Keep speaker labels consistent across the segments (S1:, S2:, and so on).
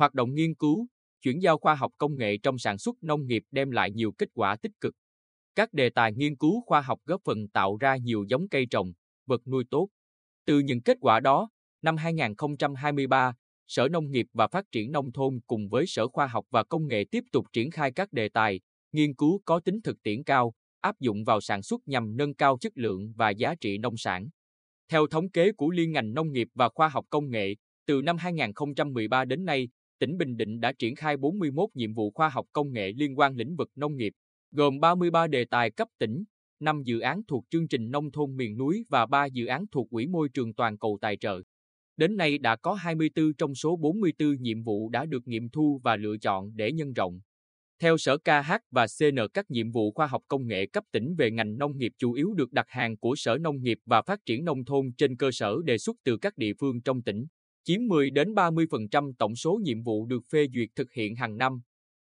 S1: Hoạt động nghiên cứu, chuyển giao khoa học công nghệ trong sản xuất nông nghiệp đem lại nhiều kết quả tích cực. Các đề tài nghiên cứu khoa học góp phần tạo ra nhiều giống cây trồng, vật nuôi tốt. Từ những kết quả đó, năm 2023, Sở Nông nghiệp và Phát triển Nông thôn cùng với Sở Khoa học và Công nghệ tiếp tục triển khai các đề tài, nghiên cứu có tính thực tiễn cao, áp dụng vào sản xuất nhằm nâng cao chất lượng và giá trị nông sản. Theo thống kê của Liên ngành Nông nghiệp và Khoa học Công nghệ, từ năm 2013 đến nay, tỉnh Bình Định đã triển khai 41 nhiệm vụ khoa học công nghệ liên quan lĩnh vực nông nghiệp, gồm 33 đề tài cấp tỉnh, 5 dự án thuộc chương trình nông thôn miền núi và 3 dự án thuộc Quỹ môi trường toàn cầu tài trợ. Đến nay đã có 24 trong số 44 nhiệm vụ đã được nghiệm thu và lựa chọn để nhân rộng. Theo Sở KH và CN các nhiệm vụ khoa học công nghệ cấp tỉnh về ngành nông nghiệp chủ yếu được đặt hàng của Sở Nông nghiệp và Phát triển Nông thôn trên cơ sở đề xuất từ các địa phương trong tỉnh, chiếm 10 đến 30% tổng số nhiệm vụ được phê duyệt thực hiện hàng năm.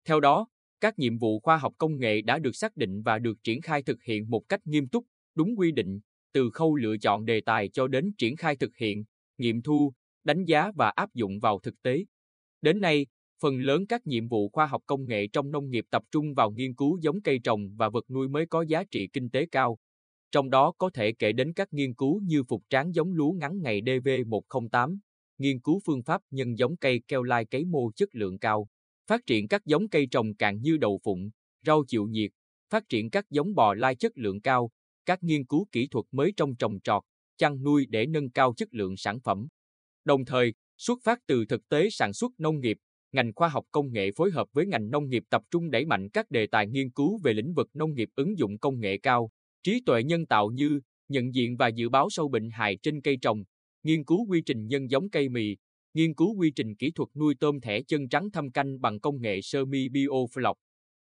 S1: Theo đó, các nhiệm vụ khoa học công nghệ đã được xác định và được triển khai thực hiện một cách nghiêm túc, đúng quy định, từ khâu lựa chọn đề tài cho đến triển khai thực hiện, nghiệm thu, đánh giá và áp dụng vào thực tế. Đến nay, phần lớn các nhiệm vụ khoa học công nghệ trong nông nghiệp tập trung vào nghiên cứu giống cây trồng và vật nuôi mới có giá trị kinh tế cao. Trong đó có thể kể đến các nghiên cứu như phục tráng giống lúa ngắn ngày DV108, nghiên cứu phương pháp nhân giống cây keo lai cấy mô chất lượng cao, phát triển các giống cây trồng cạn như đậu phụng, rau chịu nhiệt, phát triển các giống bò lai chất lượng cao, các nghiên cứu kỹ thuật mới trong trồng trọt, chăn nuôi để nâng cao chất lượng sản phẩm. Đồng thời, xuất phát từ thực tế sản xuất nông nghiệp, ngành khoa học công nghệ phối hợp với ngành nông nghiệp tập trung đẩy mạnh các đề tài nghiên cứu về lĩnh vực nông nghiệp ứng dụng công nghệ cao, trí tuệ nhân tạo như nhận diện và dự báo sâu bệnh hại trên cây trồng, nghiên cứu quy trình nhân giống cây mì, nghiên cứu quy trình kỹ thuật nuôi tôm thẻ chân trắng thâm canh bằng công nghệ sơ mi biofloc.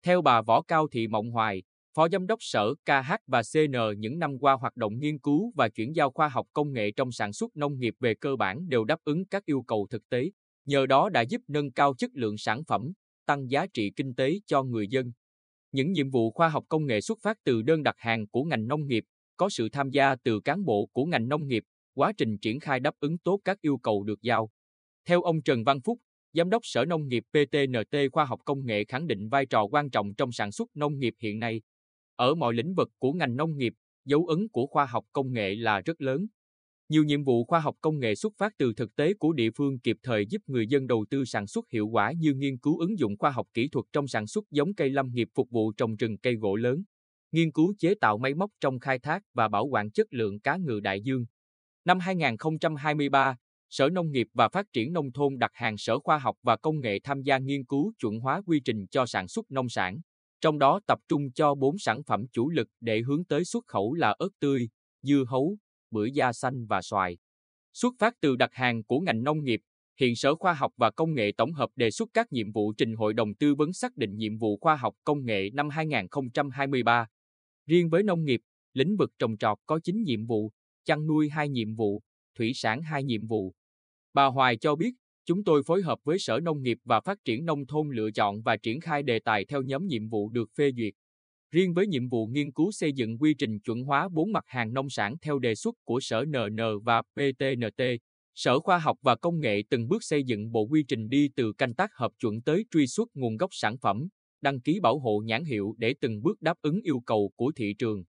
S1: Theo bà Võ Cao Thị Mộng Hoài, Phó Giám đốc Sở KH và CN những năm qua hoạt động nghiên cứu và chuyển giao khoa học công nghệ trong sản xuất nông nghiệp về cơ bản đều đáp ứng các yêu cầu thực tế, nhờ đó đã giúp nâng cao chất lượng sản phẩm, tăng giá trị kinh tế cho người dân. Những nhiệm vụ khoa học công nghệ xuất phát từ đơn đặt hàng của ngành nông nghiệp, có sự tham gia từ cán bộ của ngành nông nghiệp, quá trình triển khai đáp ứng tốt các yêu cầu được giao. Theo ông Trần Văn Phúc, Giám đốc Sở Nông nghiệp PTNT Khoa học Công nghệ khẳng định vai trò quan trọng trong sản xuất nông nghiệp hiện nay. Ở mọi lĩnh vực của ngành nông nghiệp, dấu ấn của khoa học công nghệ là rất lớn. Nhiều nhiệm vụ khoa học công nghệ xuất phát từ thực tế của địa phương kịp thời giúp người dân đầu tư sản xuất hiệu quả như nghiên cứu ứng dụng khoa học kỹ thuật trong sản xuất giống cây lâm nghiệp phục vụ trồng rừng cây gỗ lớn, nghiên cứu chế tạo máy móc trong khai thác và bảo quản chất lượng cá ngừ đại dương. Năm 2023, Sở Nông nghiệp và Phát triển Nông thôn đặt hàng Sở Khoa học và Công nghệ tham gia nghiên cứu chuẩn hóa quy trình cho sản xuất nông sản, trong đó tập trung cho 4 sản phẩm chủ lực để hướng tới xuất khẩu là ớt tươi, dưa hấu, bưởi da xanh và xoài. Xuất phát từ đặt hàng của ngành nông nghiệp, hiện Sở Khoa học và Công nghệ tổng hợp đề xuất các nhiệm vụ trình Hội đồng tư vấn xác định nhiệm vụ khoa học công nghệ năm 2023. Riêng với nông nghiệp, lĩnh vực trồng trọt có 9 nhiệm vụ, chăn nuôi hai nhiệm vụ, thủy sản hai nhiệm vụ. Bà Hoài cho biết, chúng tôi phối hợp với Sở Nông nghiệp và Phát triển Nông thôn lựa chọn và triển khai đề tài theo nhóm nhiệm vụ được phê duyệt. Riêng với nhiệm vụ nghiên cứu xây dựng quy trình chuẩn hóa bốn mặt hàng nông sản theo đề xuất của Sở NN và PTNT, Sở Khoa học và Công nghệ từng bước xây dựng bộ quy trình đi từ canh tác hợp chuẩn tới truy xuất nguồn gốc sản phẩm, đăng ký bảo hộ nhãn hiệu để từng bước đáp ứng yêu cầu của thị trường.